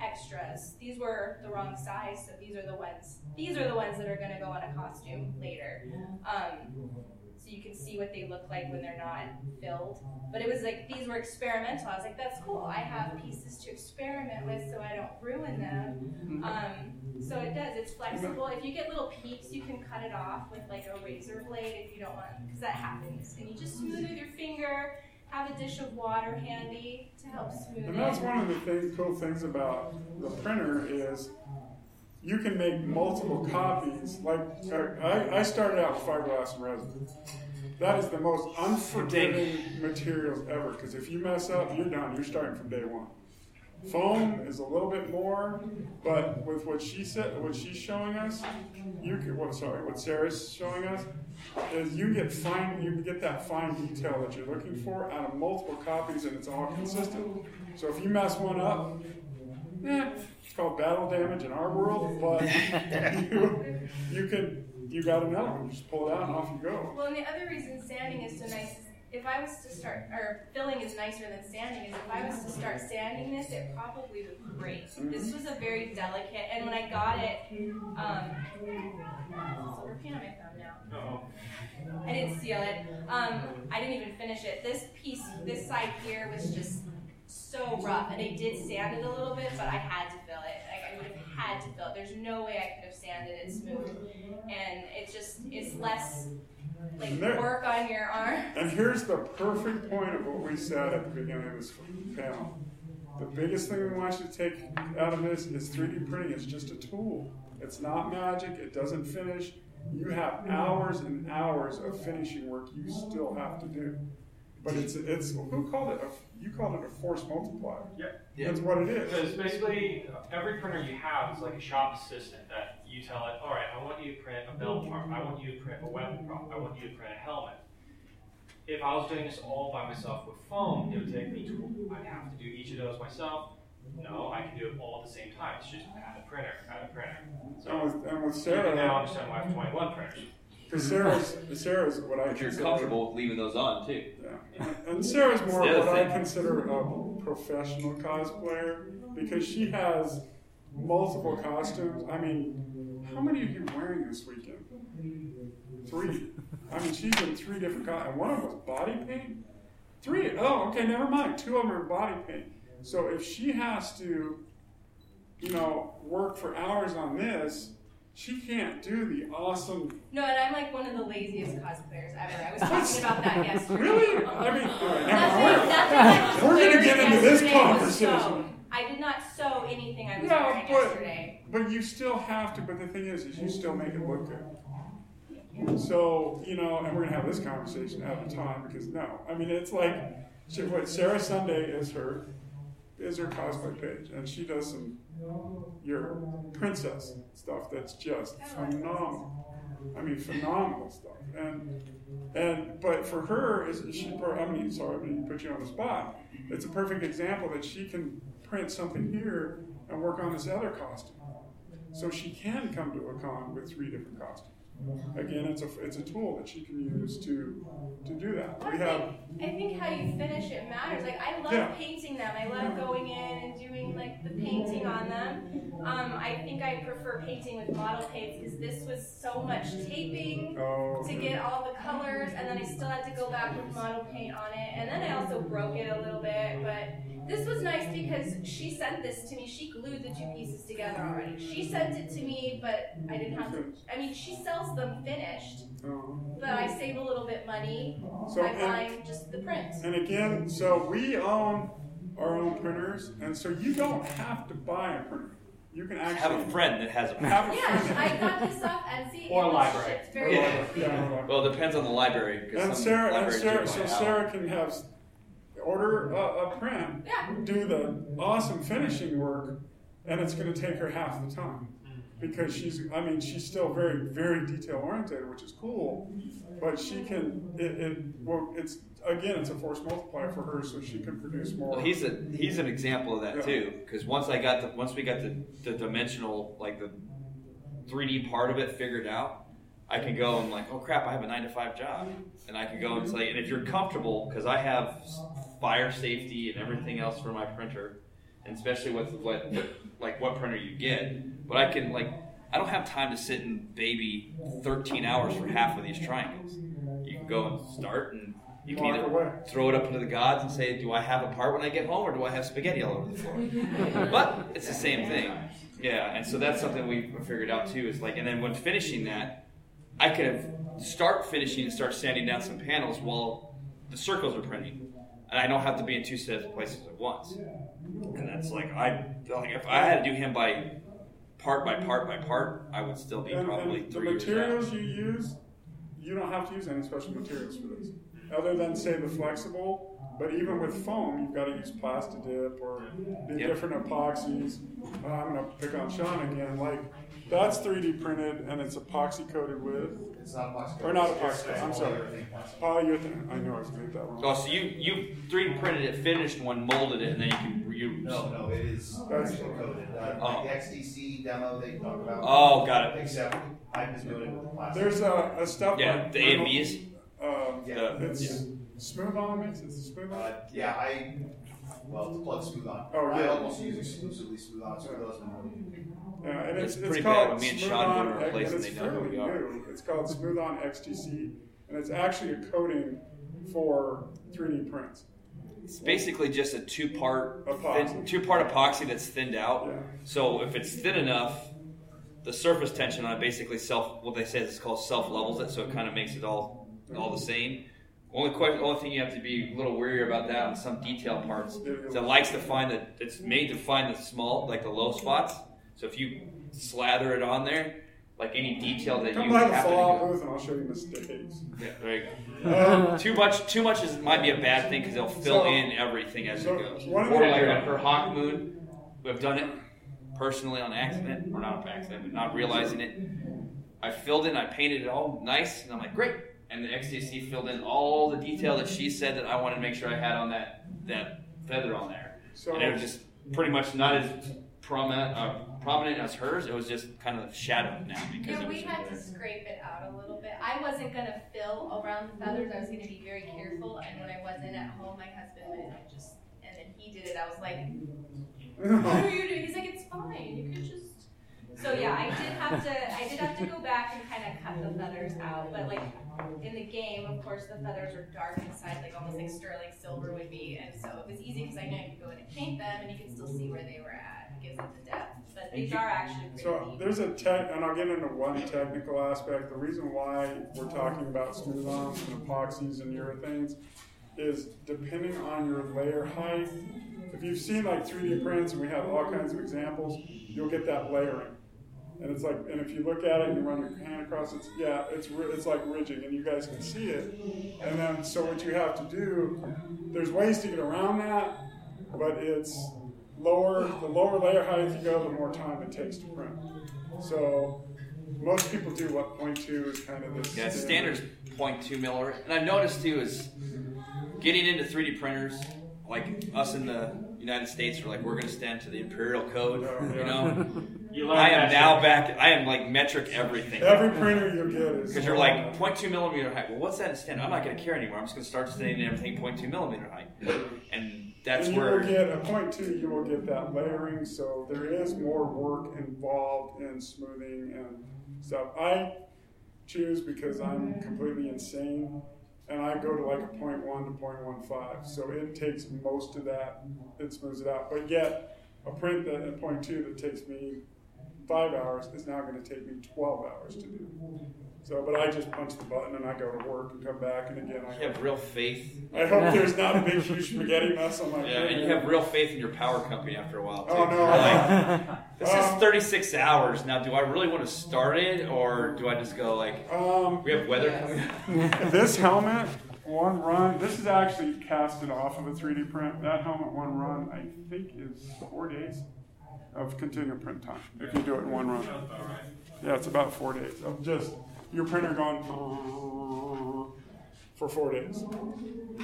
extras. These were the wrong size, so these are the ones, these are the ones that are gonna go on a costume later. Um, so you can see what they look like when they're not filled. But it was like, these were experimental. I was like, that's cool. I have pieces to experiment with so I don't ruin them. Um, so it does, it's flexible. If you get little peaks, you can cut it off with like a razor blade if you don't want, because that happens. And you just smooth it with your finger, have a dish of water handy to help smooth And it. that's one of the things, cool things about the printer is you can make multiple copies. Like uh, I, I started out with fiberglass and resin. That is the most unforgiving materials ever because if you mess up, you're done. You're starting from day one. Foam is a little bit more, but with what she said, what she's showing us, you can. What sorry, what Sarah's showing us is you get fine. You get that fine detail that you're looking for out of multiple copies, and it's all consistent. So if you mess one up, eh, it's called battle damage in our world, but <laughs> you, you can. You got another one. Just pull it out and off you go. Well, and the other reason sanding is so nice is if I was to start, or filling is nicer than sanding, is if I was to start sanding this, it probably would break. This was a very delicate, and when I got it, um, silver can I found now. I didn't seal it. Um, I didn't even finish it. This piece, this side here was just so rough, and I did sand it a little bit, but I had to fill it. Like I would have had to fill it. There's no way I could have sanded it smooth, and it just it's less like there- work on your arm. <laughs> And here's the perfect point of what we said at the beginning of this panel. The biggest thing we want you to take out of this is 3D printing is just a tool. It's not magic, it doesn't finish. You have hours and hours of finishing work you still have to do. But it's it's who called it? A, you called it a force multiplier. Yeah, That's what it is. Because basically, uh, every printer you have is like a shop assistant that you tell it, all right, I want you to print a belt part, I want you to print a weapon prop, I want you to print a helmet. If I was doing this all by myself with foam, it would take me two. I'd have to do each of those myself. No, I can do it all at the same time. It's just add a printer, add a printer. So And with, and with you Sarah, can now understand why I have 21 printers. Because mm-hmm. Sarah's Sarah's what I But you're consider- comfortable leaving those on too. Yeah. And Sarah's more It's what other I consider a professional cosplayer because she has multiple costumes. I mean, how many are you wearing this weekend? Three. I mean, she's in three different costumes. And one of them was body paint? Three. Oh, okay, never mind. Two of them are body paint. So if she has to, you know, work for hours on this, she can't do the awesome No, and I'm like one of the laziest cosplayers ever. I was <laughs> talking about that yesterday. Really? I mean, right, Nothing, we're- nothing we're gonna get into this conversation. I did not sew anything I was Yeah, wearing but- yesterday. But you still have to. But the thing is, is you still make it look good. So you know, and we're gonna have this conversation at the time because no, I mean it's like what Sarah Sunday is her is her cosplay page, and she does some your princess stuff that's just phenomenal. I mean, phenomenal stuff. And and but for her, is she? I mean, sorry, I mean, put you on the spot. It's a perfect example that she can print something here and work on this other costume. So she can come to a con with three different costumes. Again, it's a it's a tool that she can use to to do that. We have I think how you finish it matters. Like I love Yeah. painting them. I love going in and doing like the painting on them. Um, I think I prefer painting with model paints because this was so much taping Oh, to get all the colors, and then I still had to go back with model paint on it, and then I also broke it a little bit. But this was nice because she sent this to me. She glued the two pieces together already. She sent it to me, but I didn't have to. I mean, she sells them finished, uh-huh. but I save a little bit money So, by and- buying just the print. And again, so we own our own printers, and so you don't have to buy a printer. You can actually Have a friend that has a printer. Have a Yeah. I got this off Etsy. Or it was library. very Yeah. Yeah. Well, it depends on the library. 'cause And Sarah, and Sarah, so. Sarah can have order a, a print, Yeah. do the awesome finishing work, and it's going to take her half the time mm-hmm. because she's. I mean, she's still very, very detail oriented, which is cool, but she can. It, it well, it's again, it's a force multiplier for her, so she can produce more. Well, he's a he's an example of that Yeah. too. Because once I got the once we got the, the dimensional like the 3D part of it figured out, I can go and like, oh crap, I have a nine to five job, and I can go and say, and if you're comfortable, because I have fire safety and everything else for my printer, and especially with what like what printer you get, but I can like. I don't have time to sit and baby 13 hours for half of these triangles. You can go and start, and you can either throw it up into the gods and say, "Do I have a part when I get home, or do I have spaghetti all over the floor?" <laughs> but it's the same thing. Yeah, and so that's something we figured out too. Is like, and then when finishing that, I could have start finishing and start sanding down some panels while the circles are printing, and I don't have to be in two sets of places at once. And that's like I like if I had to do him by part by part by part, I would still be And- probably and the three out. materials you use, you don't have to use any special materials for this, other than say the flexible. But even with foam, you've got to use Plastidip or the Yep. different epoxies. Uh, I'm going to pick on Sean again. Like that's 3D printed and it's epoxy coated with. It's not epoxy Or not epoxy. It's I'm sorry. polyurethane I know I was going to get that wrong. Oh, so you you 3D printed it, finished one, molded it, and then you can reuse. No, no, it is That's- actually coated. Uh, Oh. The XTC demo they talk about. Oh, got it. Except hype is coated with plastic. There's a, a stuff Yeah, like the AMVs. Um, Yeah. it's Yeah. Smooth on mix? Is it smooth on? Uh, yeah, I well, it's plug smooth on. Oh, I yeah. almost use exclusively smooth on. So those Yeah, and it's, It's it's, pretty called bad when me and Smooth Sean On go to a X- place and they know who we are. new. It's called Smooth On XTC, and it's actually a coating for 3D prints. It's basically just a two-part Epoxy. thin, two-part epoxy that's thinned out. Yeah. So if it's thin enough, the surface tension on it basically self what they say is called self levels it, so it kind of makes it all all the same. Only question, only thing you have to be a little wary about that on some detail parts is it likes to find the it's made to find the small like the low spots. So if you slather it on there, like any detail that Come you by the happen to fall go, booth and I'll show you mistakes. yeah, there you go. <laughs> Um, too much, too much is might be a bad thing because they'll fill So- in everything as so it goes. Or like on her Hawkmoon, we've done it personally on accident, or not on accident, but not realizing it. I filled in, I painted it all nice, and I'm like, great. And the XTC filled in all the detail that she said that I wanted to make sure I had on that that feather on there, So- and it was just pretty much not as prominent, uh, prominent as hers. It was just kind of shadowed now because Yeah, we had to scrape it out a little bit. I wasn't gonna fill around the feathers. I was gonna be very careful. And when I wasn't at home, my husband went and I just, and then he did it. I was like, "What are you doing?" He's like, "It's fine. You could just." So yeah, I did have to. I did have to go back and kind of cut the feathers out. But like in the game, of course, the feathers are dark inside, like almost like sterling silver would be. And so it was easy because I knew I could go in and paint them, and you could still see where they were at. Gives it the depth. But these are actually pretty So deep. there's a tech, and I'll get into one technical aspect. The reason why we're talking about smooth ons and epoxies and urethanes is depending on your layer height. If you've seen like 3D prints, and we have all kinds of examples, you'll get that layering. And it's like, and if you look at it and you run your hand across it, yeah, it's it's like ridging, and you guys can see it. And then, so what you have to do, there's ways to get around that, but it's lower. The lower layer height you go, the more time it takes to print. So most people do what 0.2 is kind of the Yeah, standard's 0.2 millimeter. And I've noticed too is getting into 3D printers, like us in the United States are like we're going to stand to the imperial code. You know, <laughs> You I am now shit. back. I am like metric everything. Every printer you get is because you're like 0.2 millimeter height. Well, what's that in standard? I'm not going to care anymore. I'm just going to start standing everything 0.2 millimeter height, and that's and you where will get a point two. You will get that layering. So there is more work involved in smoothing and stuff. I choose because I'm mm-hmm. completely insane, and I go to like a point one to point one five. So it takes most of that. It smooths it out. But yet, a print that at point two that takes me five hours is now going to take me twelve hours to do. So, but I just punch the button and I go to work and come back, and again I you have real faith. I hope there's not a big huge spaghetti mess on my Yeah, and you have real faith in your power company after a while. Too. Oh, no, like, <laughs> this is 36 hours. Now, do I really want to start it, or do I just go like, Um, we have weather coming? <laughs> this helmet, one run, this is actually casted off of a 3D print. That helmet, one run, I think is four days of continual print time if you do it in one run. Yeah, it's about four days of just your printer going for four days.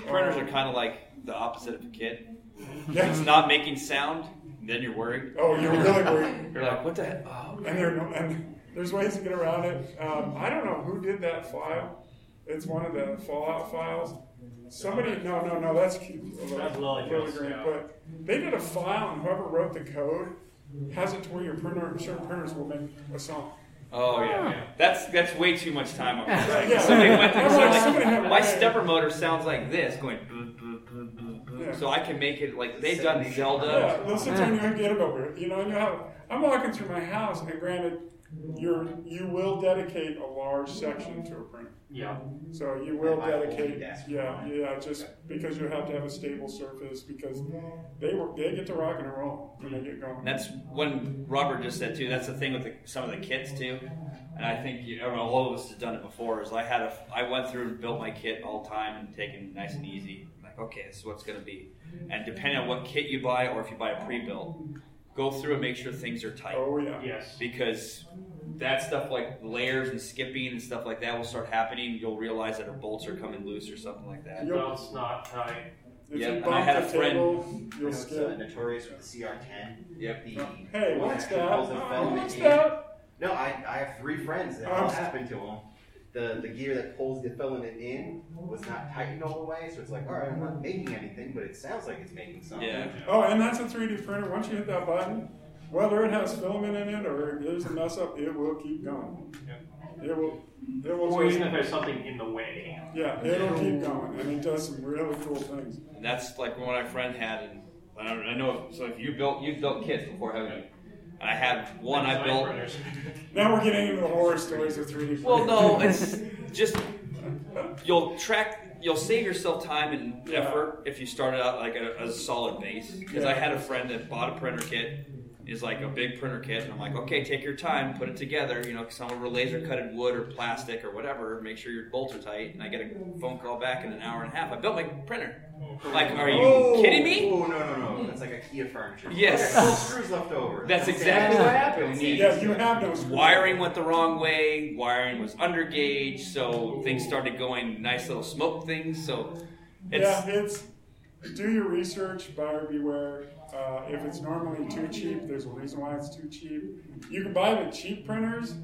Printers are kind of like the opposite of a kid. Yeah. If it's not making sound, then you're worried. Oh, you're really worried. <laughs> You're like, what the heck? Oh, And, there, and there's ways to get around it. Um, I don't know who did that file. It's one of the Fallout files. Somebody, no, no, no, that's cute. That's Lily Lily Hills, Green. yeah. But they did a file, and whoever wrote the code has it to where your printer, certain printers will make a song. Oh yeah, yeah. that's that's way too much time. on my side. Yeah. Somebody went through. I'm so like, like, somebody had my stepper motor sounds like this, going. boop, boop, boop, boop, boop. Yeah. So I can make it like they've done Zelda. Yeah, listen to you get over. It. You know, and you have. I'm walking through my house, and granted, you're you will dedicate a large section to a printer. Yeah. So you will My whole dedicate, desk. yeah, yeah, just because you have to have a stable surface because they were they get to rock and roll when they get going. That's when Robert just said too. That's the thing with the, some of the kits too, and I think you, I don't all of us have done it before. Is I had a I went through and built my kit all time and taken it nice and easy. Like okay, this is what's going to be, and depending on what kit you buy or if you buy a pre-built, go through and make sure things are tight. Oh yeah. Yes. because that stuff like layers and skipping and stuff like that will start happening. You'll realize that a bolts are coming loose or something like that. You'll- Belt's not tight. If Yeah, you and I had a friend- table, You you'll know, uh, skip. notorious with the CR10. Yep. The Hey, what's actually that? pulls the Oh, film what's that? No, I, I have three friends that Oh. all happened to them. the, the gear that pulls the filament in was not tightened all the way, so it's like, all right, I'm not making anything, but it sounds like it's making something. Yeah. Oh, and that's a 3D printer. Once you hit that button, whether it has filament in it or there's a mess up, it will keep going. It will. It will. Or just- even if there's something in the way. yeah, it'll keep going, and it does some really cool things. And that's like what my friend had, and I, don't, I know. So if you built, you built kits before, haven't you? And I had one I built. Now we're getting into the horror stories of 3D. Printing. Well, no, it's just you'll track, you'll save yourself time and Yeah. effort if you started out like a, a solid base. Because I had a friend that bought a printer kit, is like a big printer kit, and I'm like, okay, take your time, put it together. You know, some of laser cutted wood or plastic or whatever. Make sure your bolts are tight. And I get a phone call back in an hour and a half. I built my printer. Oh. Like, are you Oh, kidding me? Oh no no no! That's like a IKEA furniture. Yes. I got screws left over. <laughs> That's exactly what happened. See, Yeah, you have no screws. Wiring went the wrong way. Wiring was under gauge, so things oh. started going nice little smoke things. So it's yeah, it's do your research, buyer beware. Uh, if it's normally too cheap, there's a reason why it's too cheap. You can buy the cheap printers,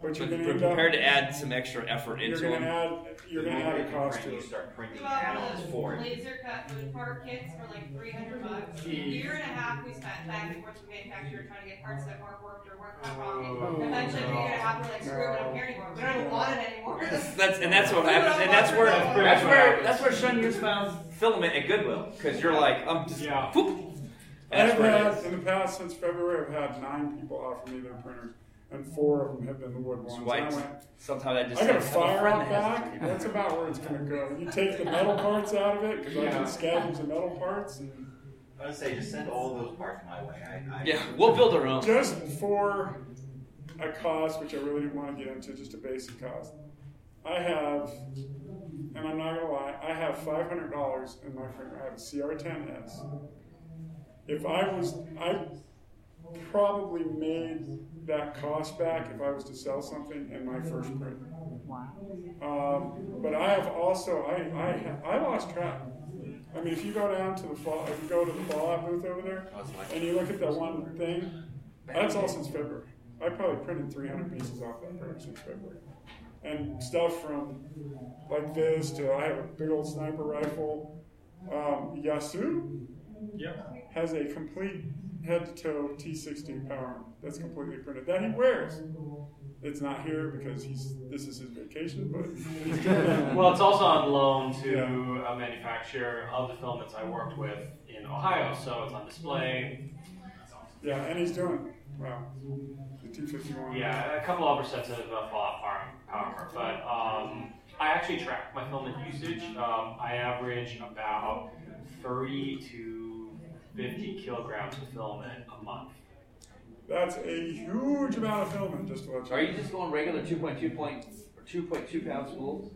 but you're going to but end up prepared to add some extra effort you're into going to them. add you're going to add a cost to You it. start printing Well, panels for it. laser cut wood part kits for like three hundred bucks. A year and a half we spent back and forth with manufacturer trying to get parts that weren't worked or weren't cut wrong. And Eventually we year and a half we're like, screw it, we don't care anymore. We don't even want it anymore. That's and that's what <laughs> happens, and that's where that's where that's where Sean Hughes found filament at Goodwill because you're like I'm just Yeah. whoop. And I've that's where it had in the past since February, I've had nine people offer me their printers, and four of them have been the wood ones. That's And I went, sometimes I just I got a have fire friend out back. That's about where it's going to go. You take the metal parts out of it because I can scavenge the metal parts. And I would say just send all those parts my way. I, I, Yeah, we'll build our own. just for a cost, which I really didn't want to get into, just a basic cost. I have, and I'm not gonna lie, I have five hundred dollars in my printer. I have a CR10S. If I was, I probably made that cost back if I was to sell something in my first print. Wow. Um, but I have also, I, I, I lost track. I mean, if you go down to the fall, if you go to the Fallout booth over there, and you look at that one thing, that's all since February. I probably printed 300 pieces off that printer since February. And stuff from like this to I have a big old sniper rifle. Um, Yasu has a complete head to toe T60 power that's completely printed that he wears. It's not here because he's this is his vacation, but he's doing that. Well, it's also on loan to a manufacturer of the filaments I worked with in Ohio, so it's on display. Yeah, and he's doing wow. The 251. Yeah, a couple other sets of uh, Fallout power, power but um, I actually track my filament usage. Um, I average about 30 to 50 kilograms of filament a month. That's a huge amount of filament, just to let you Are you just going regular 2.2 point or 2.2 pound spools?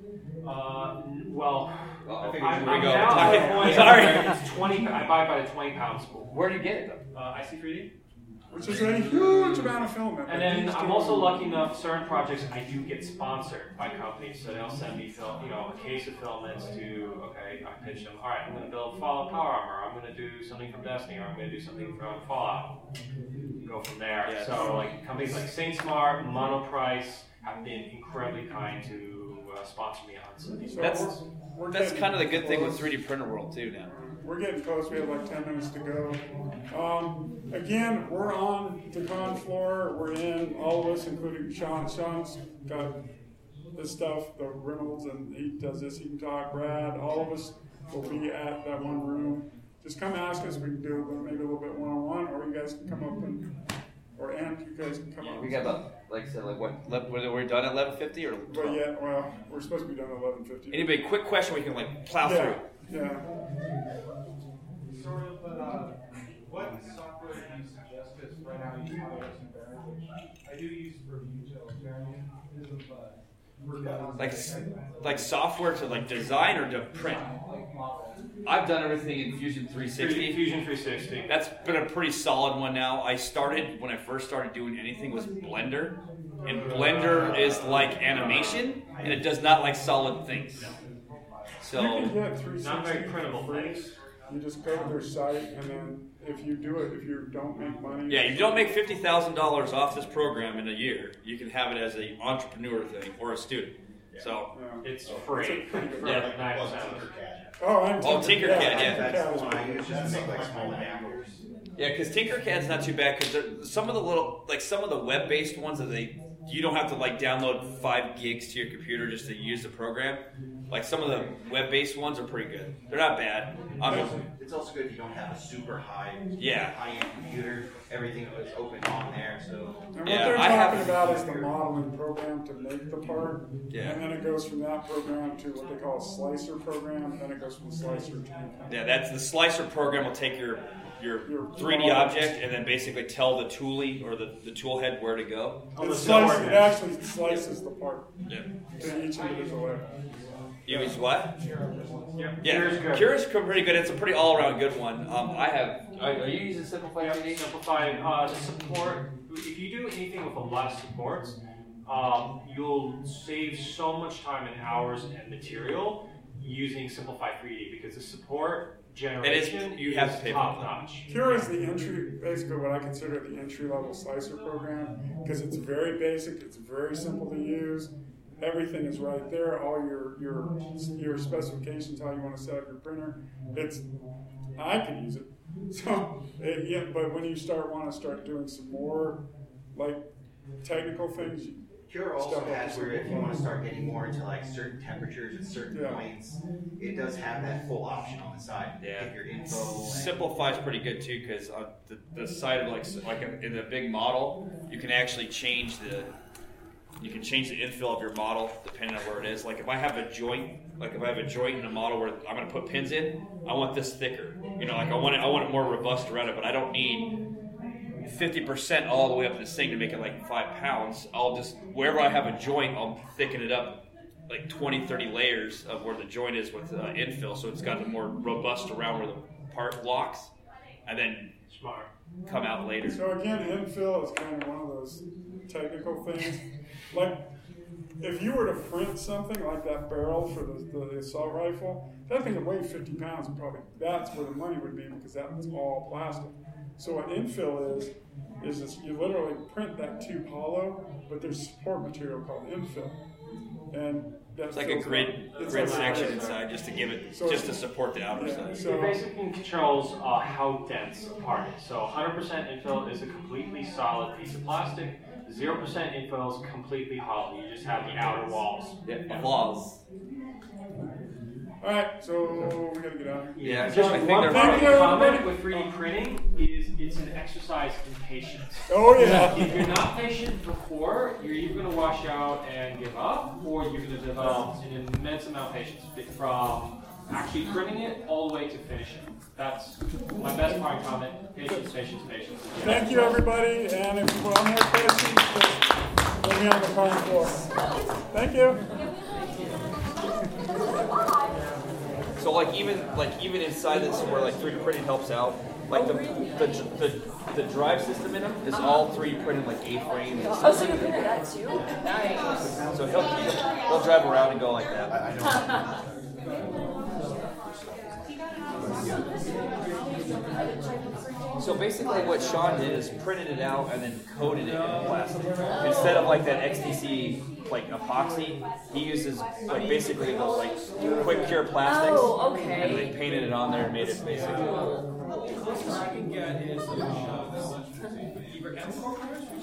Uh, well, Uh-oh. I'm, Here we I'm go. now at the point Sorry. it's 20. I buy by the 20 pound spool. Where do you get it though? Uh, IC3D. Which is a huge amount of filament. And then I'm also lucky enough, certain projects I do get sponsored by companies, so they'll send me film, you know, a case of filaments to, okay, I pitch them, all right, I'm gonna build Fallout Power Armor, I'm gonna do something from Destiny, or I'm gonna do something from Fallout. Go from there. Yeah. So like companies like SainSmart, Monoprice have been incredibly kind to uh, sponsor me on some of these. So That's we're- we're that's kind of the good thing with 3D printer world too now. We're getting close. We have like 10 minutes to go. Um, again, we're on the con floor. We're in, all of us, including Sean. Sean's got this stuff, the Reynolds, and he does this. He can talk. Brad, all of us will be at that one room. Just come ask us. We can do it, maybe a little bit one on one, or you guys can come up and, or and you guys can come up. We got about like I said, like what? le- Were we done at 11:50 or? But 12? yeah, well, we're supposed to be done at 11:50. Anybody? Quick question. We can like plow Yeah, through. yeah. Sort of, but uh, what software do you suggest? Because right now I use iOS and Bear, which I do use for utilitarianism, but we're done. Like like software to like design or to print. I've done everything in Fusion 360. Fusion 360. That's been a pretty solid one now. I started when I first started doing anything was Blender, and Blender is like animation, and it does not like solid things. So you can get 360 Not very printable things. You just go to their site, and then if you do it, if you don't make money, yeah, you don't make fifty thousand dollars off this program in a year. You can have it as an entrepreneur thing or a student. So It's free for Yeah. like nine percent. Oh, I'm Oh, Tinkercad, yeah. That's one I use just to make like small adapters. Yeah, because Tinkercad's not too bad because some of the little, like some of the web-based ones that they, you don't have to like download five gigs to your computer just to use the program. Like some of the web-based ones are pretty good. They're not bad. Um, It's also good if you don't have a super high, Yeah. high-end computer. Everything is open on there, so. And what Yeah, they're I talking have- about is the modeling program to make the part. Yeah. And then it goes from that program to what they call a slicer program, and then it goes from the slicer to yeah, that's the slicer program will take your your Your 3D model. object and then basically tell the toolie or the, the tool head where to go. It, slices, it actually slices the part Yeah. to each individual layer. You use what? Yeah, Yeah, Cura's good. Cura's pretty good. It's a pretty all-around good one. Um, I have. Are, are you using Simplify Yeah, 3D? Simplify uh, the support. If you do anything with a lot of supports, um, you'll save so much time and hours and material using Simplify 3D because the support generation you have to pay for top that. notch. Cura is the entry, basically what I consider the entry level slicer program because it's very basic, it's very simple to use. Everything is right there. All your your your specifications, how you want to set up your printer. It's I can use it. <laughs> So it, yeah, but when you start want to start doing some more like technical things, you Cura also has where if you want to start getting more into like certain temperatures at certain Yeah. points, it does have that full option on the side. Yeah. Get your info. and- pretty good too because on uh, the, the side of like like in the big model, you can actually change the you can change the infill of your model depending on where it is. Like if I have a joint, like if I have a joint in a model where I'm going to put pins in, I want this thicker. You know, like I want it, I want it more robust around it, but I don't need 50% all the way up to this thing to make it like five pounds. I'll just wherever I have a joint, I'll thicken it up like 20, 30 layers of where the joint is with uh, infill, so it's got a more robust around where the part locks, and then Smart. come out later. So again, infill is kind of one of those technical things. Like, if you were to print something like that barrel for the, the assault rifle, that thing would weigh 50 pounds, and probably that's where the money would be because that was all plastic. So what infill is, is this, you literally print that tube hollow, but there's support material called infill, and that It's like a fills grid up. It's grid like section grid. inside just to give it So- just to support the outer Yeah, side. so- It basically controls uh, how dense a part is. So 100% infill is a completely solid piece of plastic. 0% infill is completely hollow. You just have the outer walls. Yeah, walls. All right, so we gotta get out of here. Yeah, Just I think one they're Thank final comment with 3D printing is it's an exercise in patience. Oh yeah. If you're not patient before, you're either going to wash out and give up, or you're going to develop oh. an immense amount of patience from actually printing it all the way to finishing. That's my best part comment. Patience, patience, patience. Thank you, everybody, and if you want more questions, just let me on the phone floor. Thank you. So like even like even inside this where like 3D printing helps out, like the the, the, the drive system in them is uh-huh. all 3D printed like A-frame. Oh, so you printed that too? Nice. So he'll, he'll, he'll drive around and go like that. <laughs> So basically, what Sean did is printed it out and then coated it in plastic. Instead of like that XTC like epoxy, he uses like basically those like quick cure plastics. Oh, okay. And they painted it on there and made it basically.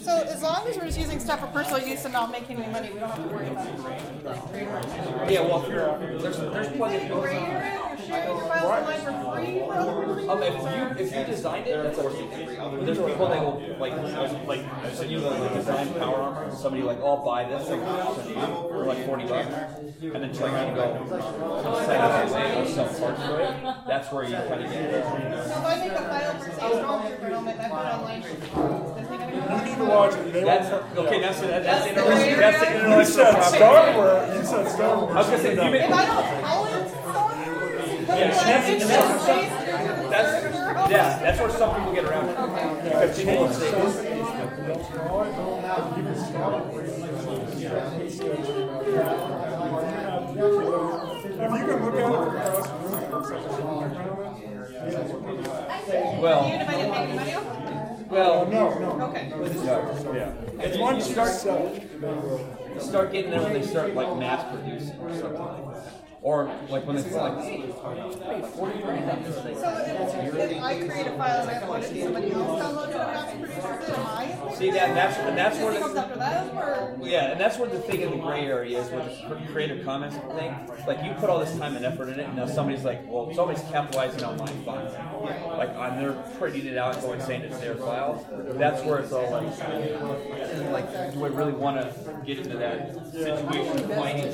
So as long as we're just using stuff for personal use and not making any money, we don't have to worry about it. Yeah, well, if you're, there's there's plenty of You're sharing your files online for free for other people to use? Um, if you if you designed it, that's up to. But there's people that will like like send you the like, design power armor. Somebody like, oh, I'll buy this thing for like forty bucks, and then turn around and go send it away or some parts for it. That's where you kind of get it. So if I make a file for say Stormtrooper helmet I put online, is they gonna go? Need to. They That's will- okay. That's it. That's the That's the intellectual. That's the You said. Star Wars. You said Star Wars. I was gonna say, if you make- If I don't call it Star Wars, Yeah, and that's, that's, that's, yeah, that's where some people get around it. Because people will say, If you can look at it across the room, it well, even if I didn't make any money off of it? well, No, no. Okay. Yeah. It's once you sell it, they will. start getting there when they start like mass producing or something like that. Or like when it's like, hey, forty grand on this thing. So if, if I create a file and I upload it and somebody else downloads it and mass produces it, am I? See that that's and that's where This the, after them, or? yeah, and that's where the thing in the gray area is with the Creative Commons thing. Like you put all this time and effort in it, and now somebody's like, well, somebody's capitalizing on my file, like on their printing it out and going saying it's their file. That's where it's all like, like, do I really want to get into that situation of finding?